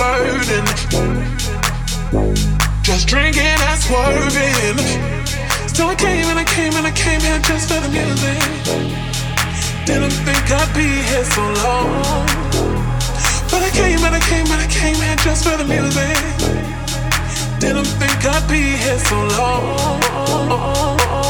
That Just drinking and swerving. So I came and I came and I came here just for the music. Didn't think I'd be here so long. But I came and I came and I came here just for the music. Didn't think I'd be here so long.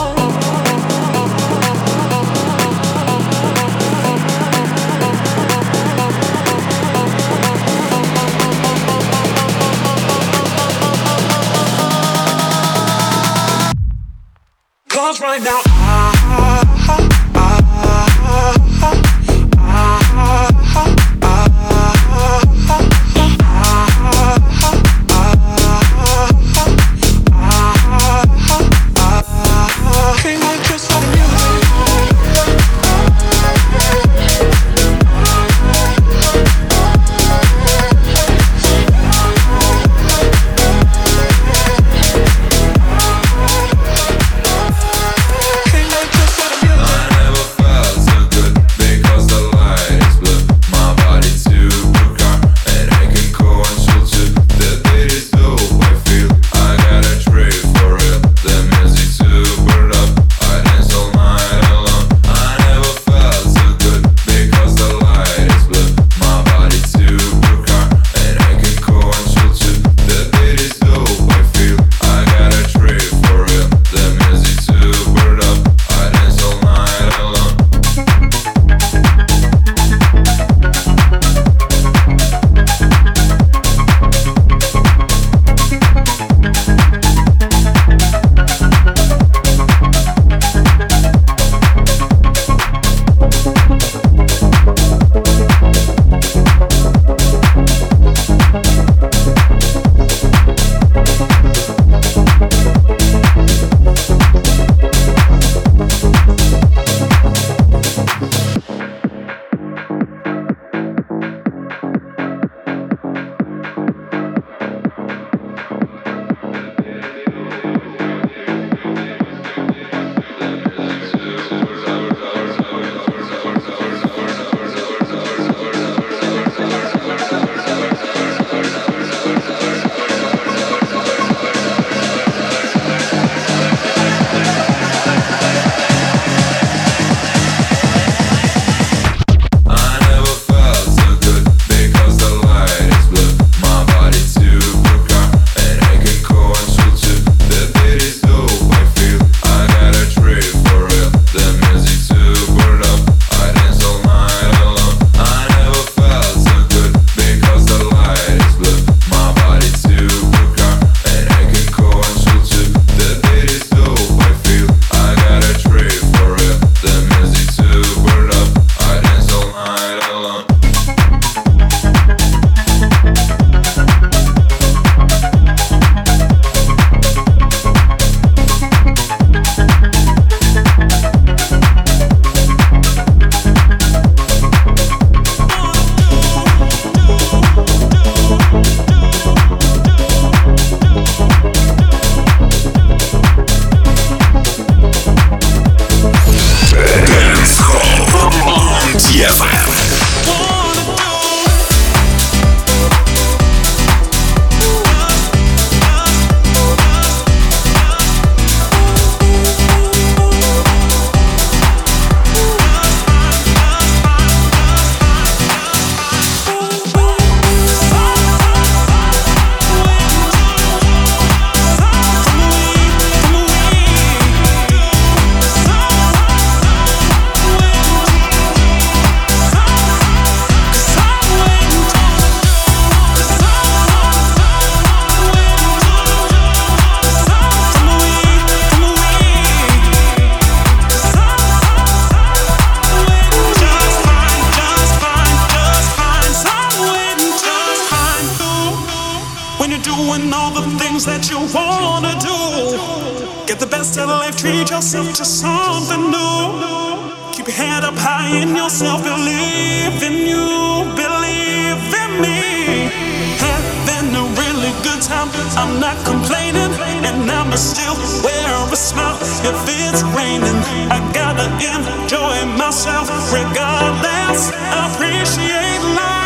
Right now doing all the things that you wanna do. Get the best out of life, treat yourself to something new. Keep your head up high in yourself, believe in you, believe in me. Having a really good time, I'm not complaining, and I'ma still wear a smile if it's raining. I gotta enjoy myself regardless. Appreciate life.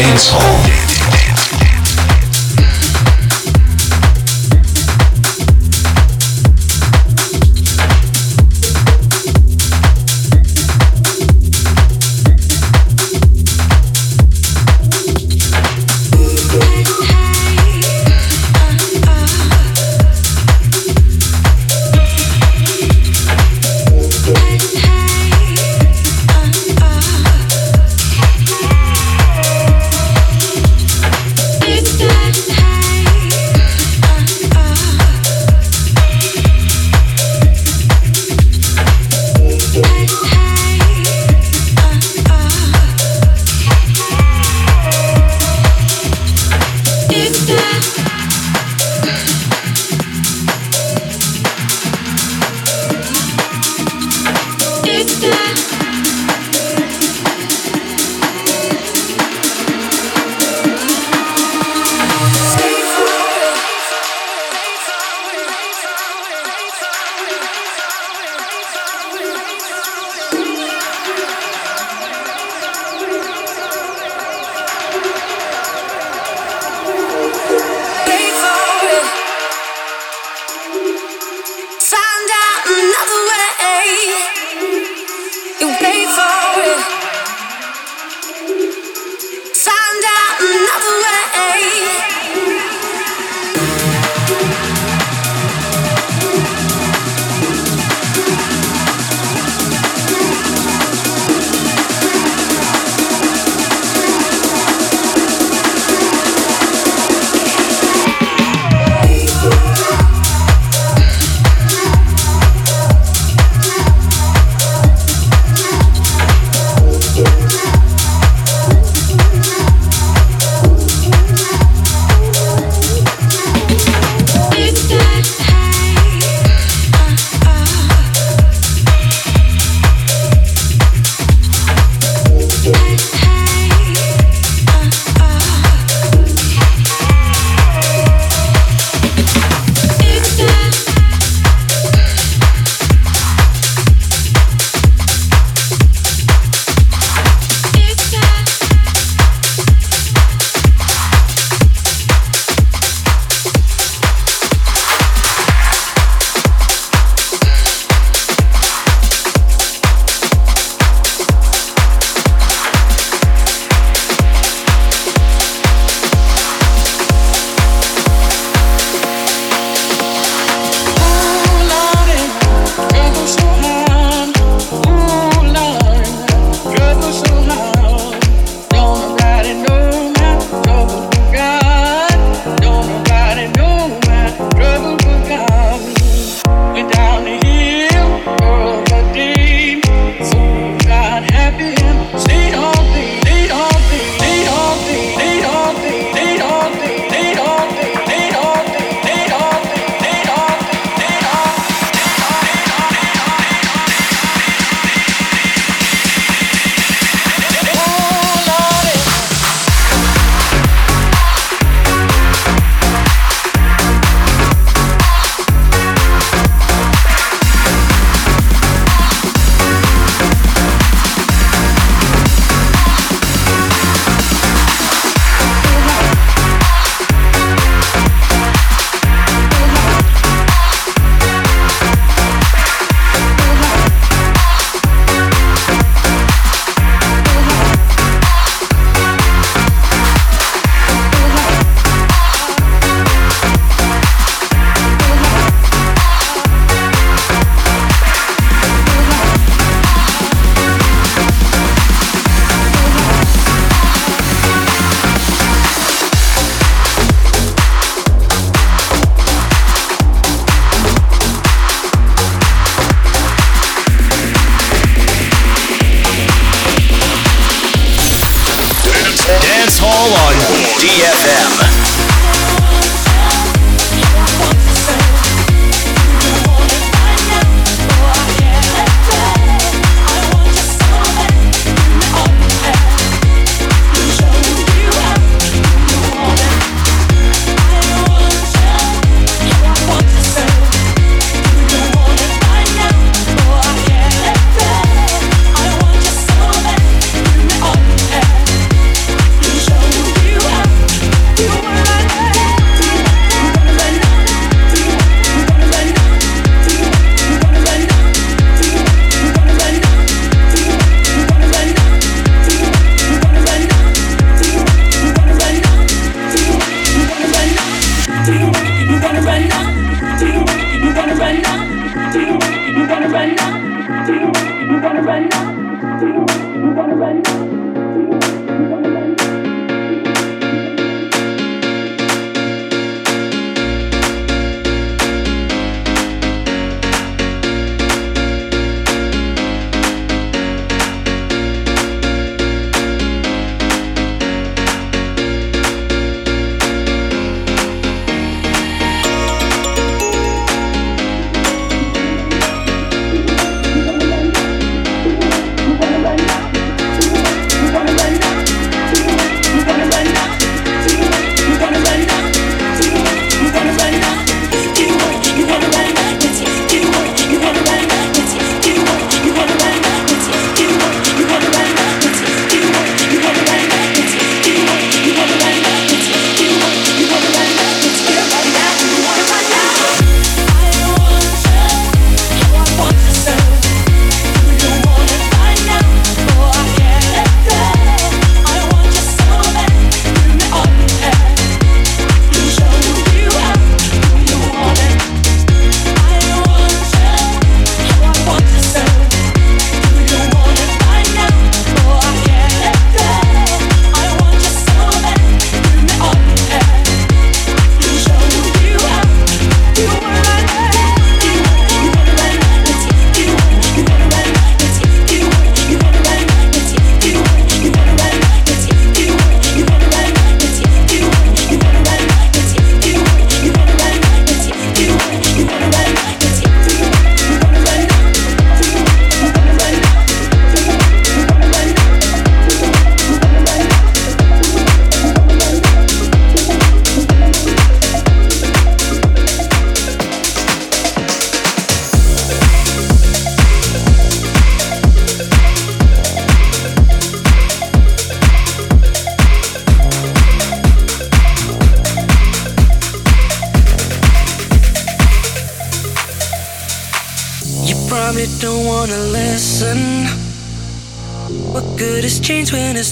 dance hall.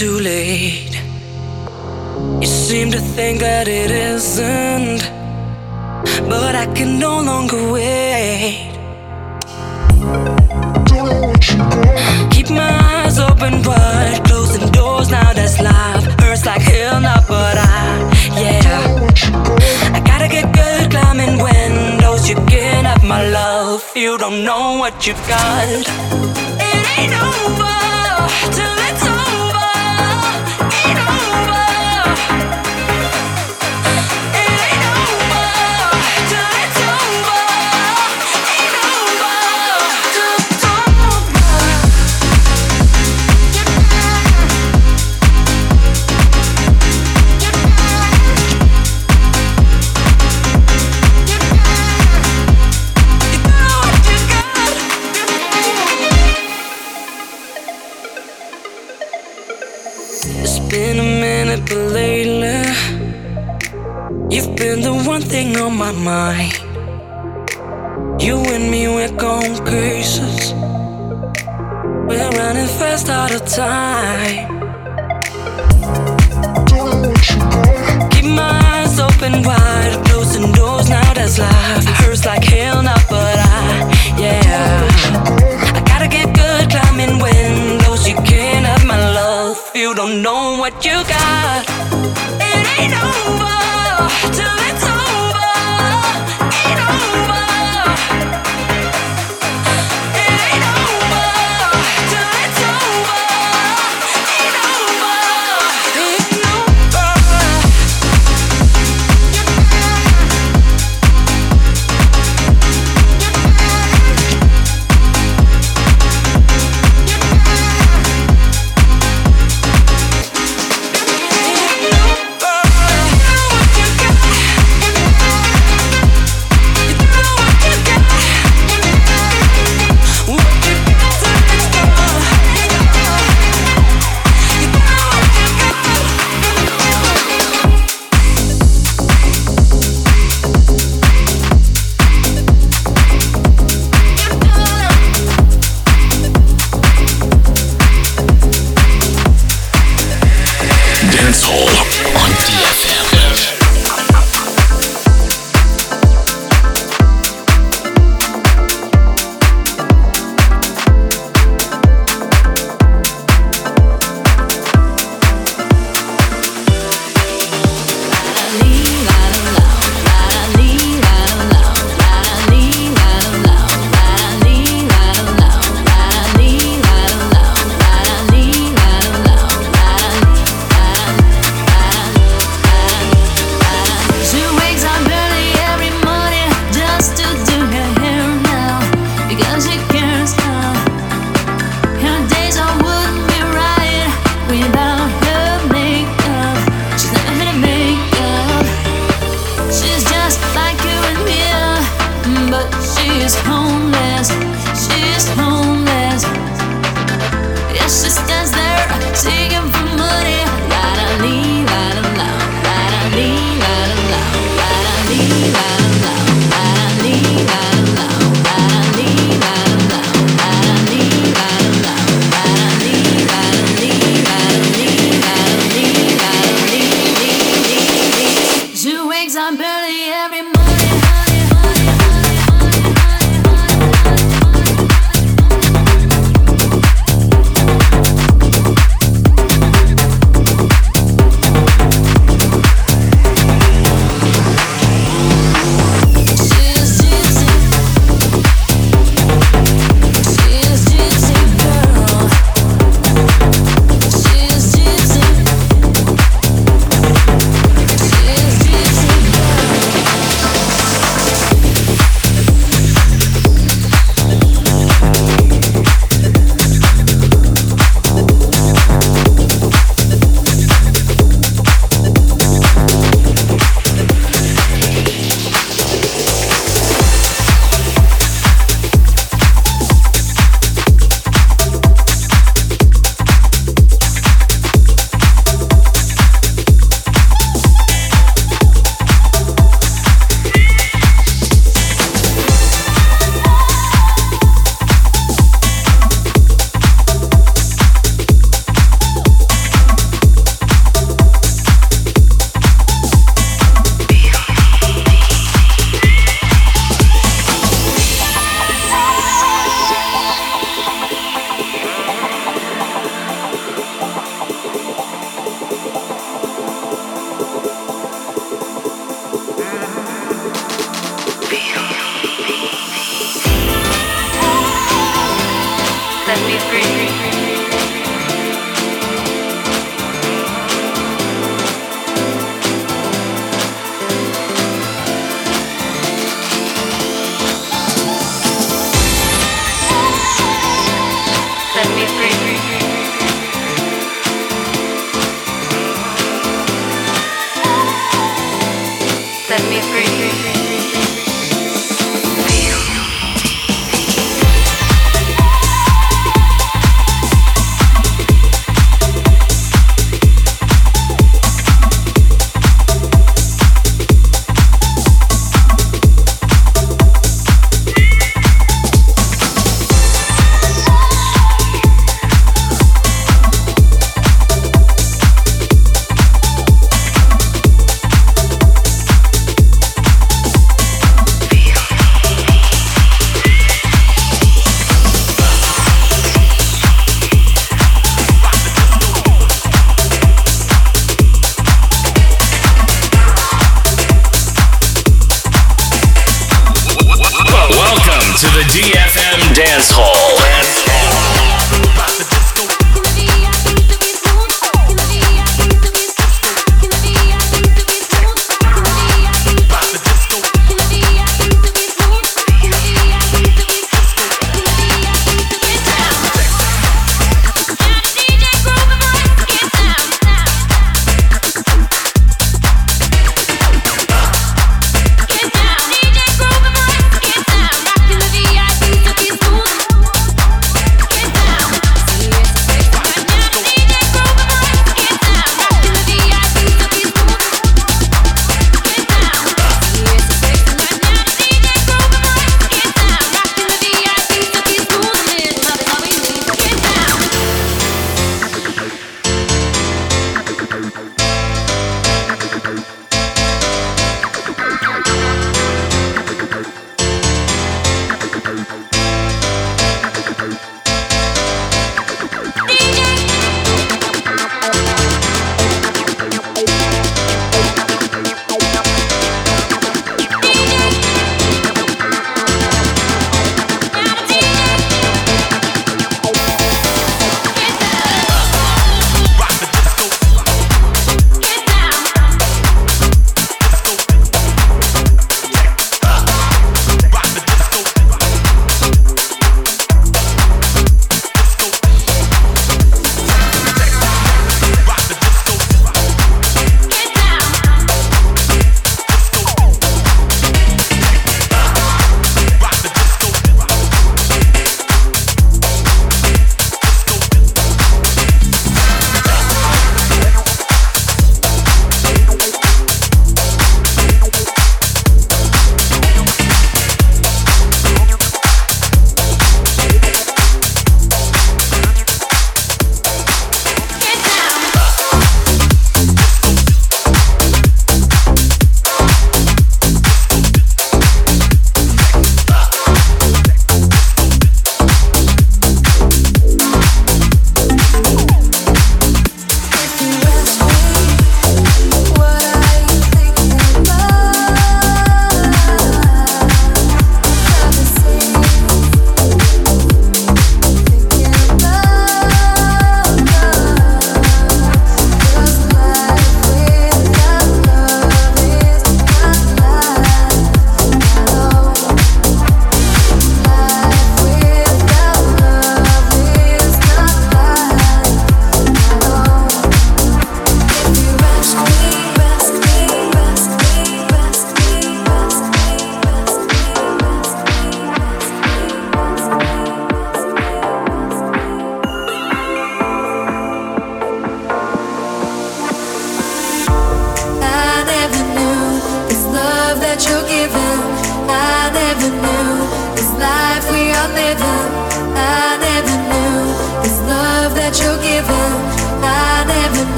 too late. You seem to think that it isn't, but I can no longer wait. Keep my eyes open wide, closing doors now that's life. Hurts like hell now, but I, yeah. I gotta get good climbing windows. You get up, my love. You don't know what you've got. mine. You and me, we're going cases. We're running fast out of time. Keep my eyes open wide, closing doors. Now that's life. Hurts like hell now, but I, yeah. I gotta get good climbing windows. You can't have my love. You don't know what you got. It ain't over till.